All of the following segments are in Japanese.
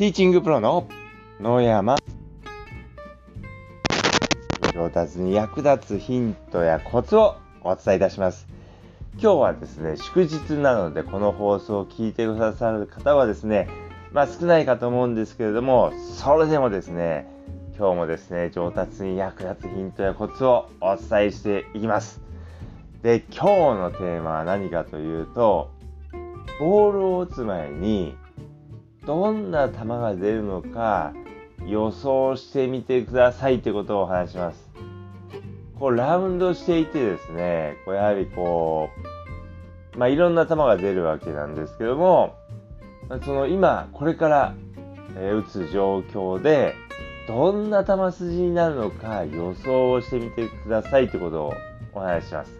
ティーチングプロの野山。上達に役立つヒントやコツをお伝えいたします。今日はですね祝日なのでこの放送を聞いてくださる方はですねまあ少ないかと思うんですけれどもそれでもですね今日もですね上達に役立つヒントやコツをお伝えしていきます。で今日のテーマは何かというとボールを打つ前にどんな球が出るのか予想してみてくださいということをお話します。こうラウンドしていてですね、こうやはりこう、まあ、いろんな球が出るわけなんですけども、その今、これから、え、打つ状況で、どんな球筋になるのか予想をしてみてくださいということをお話しします。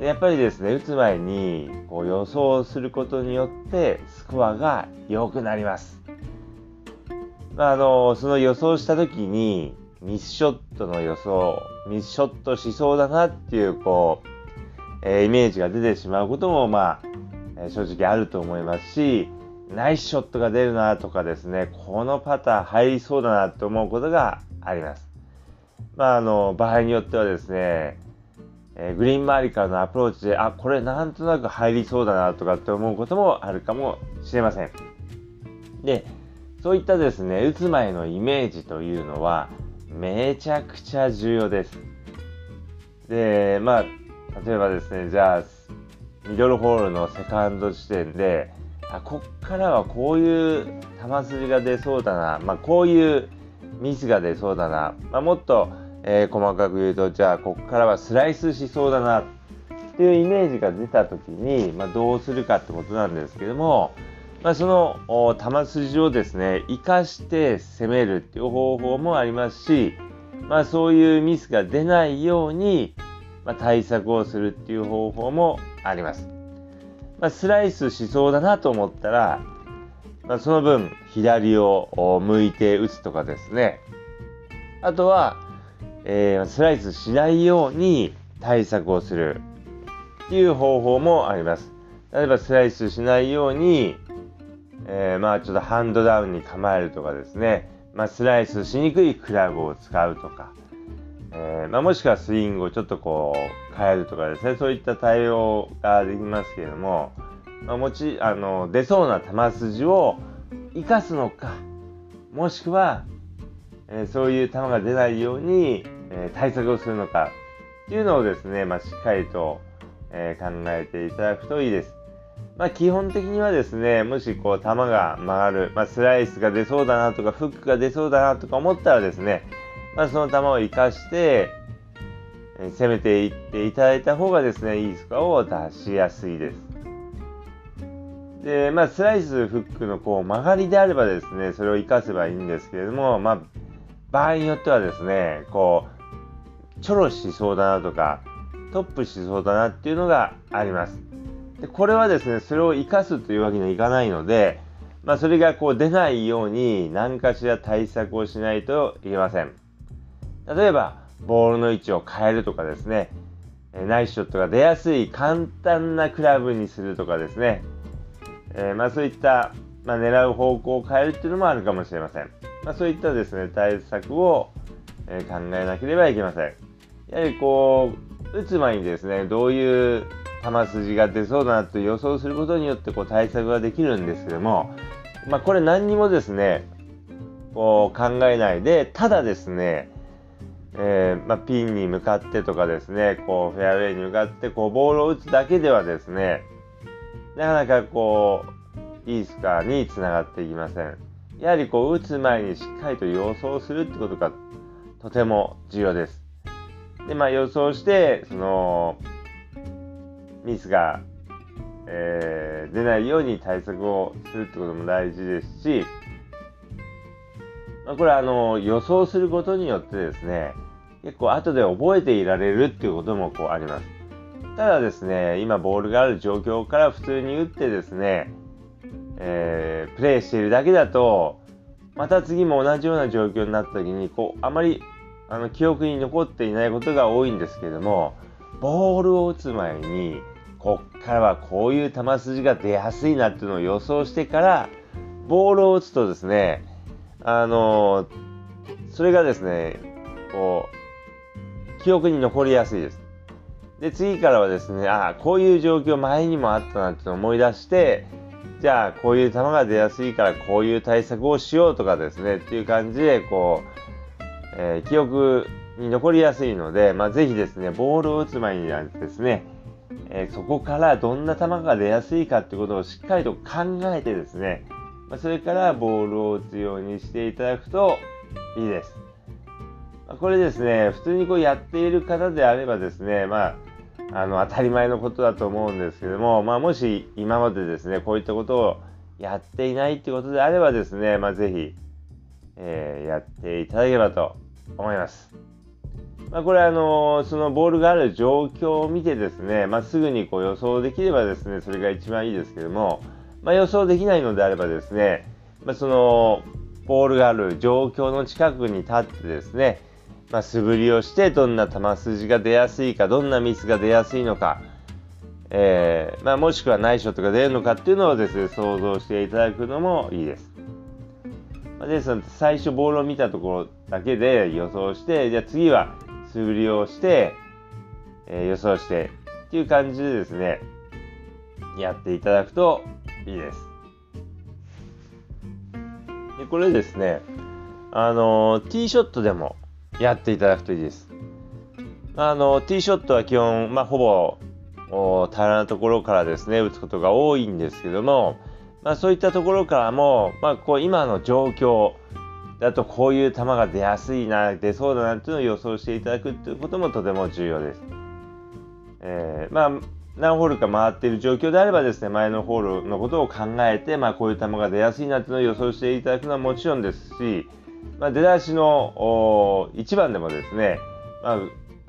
でやっぱりですね、打つ前にこう予想することによってスコアが良くなります。まあ、あの、その予想した時にミスショットの予想、ミスショットしそうだなっていう、こう、えー、イメージが出てしまうことも、まあ、え、正直あると思いますし、ナイスショットが出るなとかですね、このパター入りそうだなと思うことがあります。まあ、あの、場合によってはですね、えー、グリーン周りからのアプローチで、あ、これなんとなく入りそうだなとかって思うこともあるかもしれません。で、そういったですね、打つ前のイメージというのは、めちゃくちゃ重要です。で、まあ、例えばですね、じゃあ、ミドルホールのセカンド地点で、あ、こっからはこういう球筋が出そうだな、まあ、こういうミスが出そうだな、まあ、もっと、えー、細かく言うと、じゃあ、こっからはスライスしそうだなっていうイメージが出たときに、まあ、どうするかってことなんですけども、まあ、その球筋をですね、生かして攻めるっていう方法もありますし、まあ、そういうミスが出ないように、まあ、対策をするっていう方法もあります。まあ、スライスしそうだなと思ったら、まあ、その分左を向いて打つとかですね。あとは、えー、スライスしないように対策をするっていう方法もあります。例えばスライスしないように、えー、まあちょっとハンドダウンに構えるとかですね、まあ、スライスしにくいクラブを使うとか、えー、まあ、もしくはスイングをちょっとこう変えるとかですね、そういった対応ができますけれども、まあ、もちあの出そうな球筋を生かすのか、もしくはえそういう球が出ないように、え対策をするのかっていうのをですね、まあ、しっかりと、え考えていただくといいです。まあ、基本的にはですね、もしこう球が曲がる、まあ、スライスが出そうだなとか、フックが出そうだなとか思ったらですね、まあ、その球を生かして、攻めていっていただいた方がですね、いいスコアを出しやすいです。で、まあ、スライス、フックのこう曲がりであればですね、それを生かせばいいんですけれども、まあ、場合によってはですね、こう、ちょろしそうだなとか、トップしそうだなっていうのがあります。でこれはですね、それを生かすというわけにはいかないので、まあ、それがこう出ないように何かしら対策をしないといけません。例えば、ボールの位置を変えるとかですね、ナイスショットが出やすい簡単なクラブにするとかですね、えー、まあそういった、まあ、狙う方向を変えるっていうのもあるかもしれません。まあ、そういったですね、対策を、え考えなければいけません。やはりこう、打つ前にですね、どういう球筋が出そうだなと予想することによってこう対策ができるんですけども、まあ、これ何にもですね、こう考えないで、ただですね、えー、まあ、ピンに向かってとかですね、こうフェアウェイに向かってこうボールを打つだけではですね、なかなかこう、いいスコアにつながっていきません。やはりこう打つ前にしっかりと予想するってことがとても重要です。で、まあ予想して、その、ミスが、えー、出ないように対策をするってことも大事ですし、まあ、これはあの予想することによってですね、結構後で覚えていられるっていうこともこうあります。ただですね、今ボールがある状況から普通に打ってですね、えー、プレイしているだけだと、また次も同じような状況になった時に、こう、あまり、あの、記憶に残っていないことが多いんですけども、ボールを打つ前に、こっからはこういう球筋が出やすいなっていうのを予想してから、ボールを打つとですね、あのそれがですね、こう、記憶に残りやすいです。で、次からはですね、ああ、こういう状況前にもあったなって思い出して、じゃあ、こういう球が出やすいから、こういう対策をしようとかですね、っていう感じで、こう、えー、記憶に残りやすいので、まあ、ぜひですね、ボールを打つ前にはですね、えー、そこからどんな球が出やすいかってことをしっかりと考えてですね、まあ、それからボールを打つようにしていただくといいです。これですね、普通にこうやっている方であればですね、まあ、あの当たり前のことだと思うんですけども、まあ、もし今までですねこういったことをやっていないってことであればですね、まあ、ぜひ、えー、やっていただければと思います。まあ、これあのそのボールがある状況を見てですね、まあ、すぐにこう予想できればですねそれが一番いいですけども、まあ、予想できないのであればですね、ま、そのボールがある状況の近くに立ってですねまあ、素振りをしてどんな球筋が出やすいかどんなミスが出やすいのか、えー、まあ、もしくはナイショットが出るのかっていうのをですね想像していただくのもいいです。まあ、ですので最初ボールを見たところだけで予想してじゃあ次は素振りをして、えー、予想してっていう感じでですねやっていただくといいです。でこれですねあのティーショットでもやっていただくといいです。あの、ティーショットは基本、まあ、ほぼ、平らなところからですね、打つことが多いんですけども、まあ、そういったところからも、まあ、こう今の状況だとこういう球が出やすいな、出そうだなっていうのを予想していただくっていうこともとても重要です。えー、まあ何ホールか回っている状況であればですね、前のホールのことを考えて、まあ、こういう球が出やすいなっていうのを予想していただくのはもちろんですし、まあ、出だしの1番でもですね、まあ、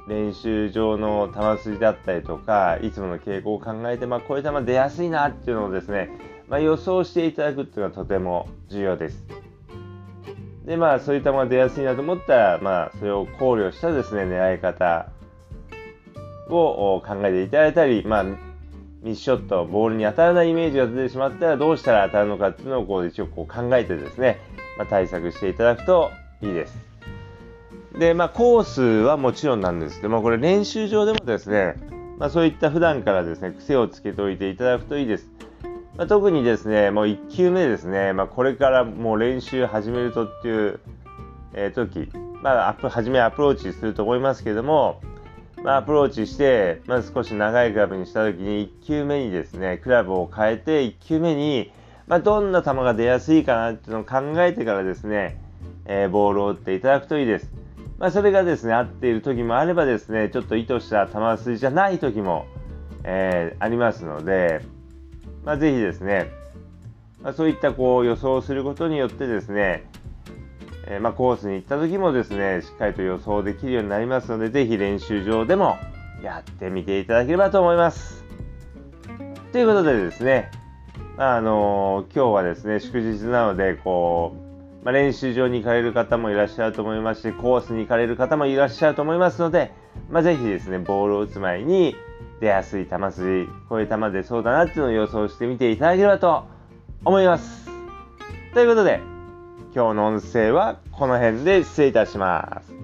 練習場の球筋だったりとか、いつもの傾向を考えて、まあ、こういう球出やすいなっていうのをですね、まあ、予想していただくっていうのはとても重要です。で、まあ、そういう球が出やすいなと思ったら、まあ、それを考慮したですね、狙い方を考えていただいたり、まあ、ミスショット、ボールに当たらないイメージが出てしまったらどうしたら当たるのかっていうのをこう一応こう考えてですね、まあ、対策していただくといいです。で、まあ、コースはもちろんなんですけども、これ練習場でもですね、まあ、そういった普段からですね、癖をつけておいていただくといいです。まあ、特にですね、もう1球目ですね、まあ、これからもう練習始めるとっていう、えー、時、まあ、初めアプローチすると思いますけども、まあ、アプローチして、まず少し長いクラブにした時に1球目にですね、クラブを変えて1球目に、まあ、どんな球が出やすいかなっていうのを考えてからですね、えー、ボールを打っていただくといいです。まあ、それがですね、合っている時もあればですね、ちょっと意図した球筋じゃない時も、えー、ありますので、まあ、ぜひですね、まあ、そういったこう予想することによってですね、えー、ま、コースに行った時もですね、しっかりと予想できるようになりますので、ぜひ練習場でもやってみていただければと思います。ということでですね、あの今日はですね、祝日なので、こう、まあ、練習場に行かれる方もいらっしゃると思いますし、コースに行かれる方もいらっしゃると思いますので、まあ、ぜひですね、ボールを打つ前に出やすい球筋、こういう球出そうだなっていうのを予想してみていただければと思います。ということで、今日の音声はこの辺で失礼いたします。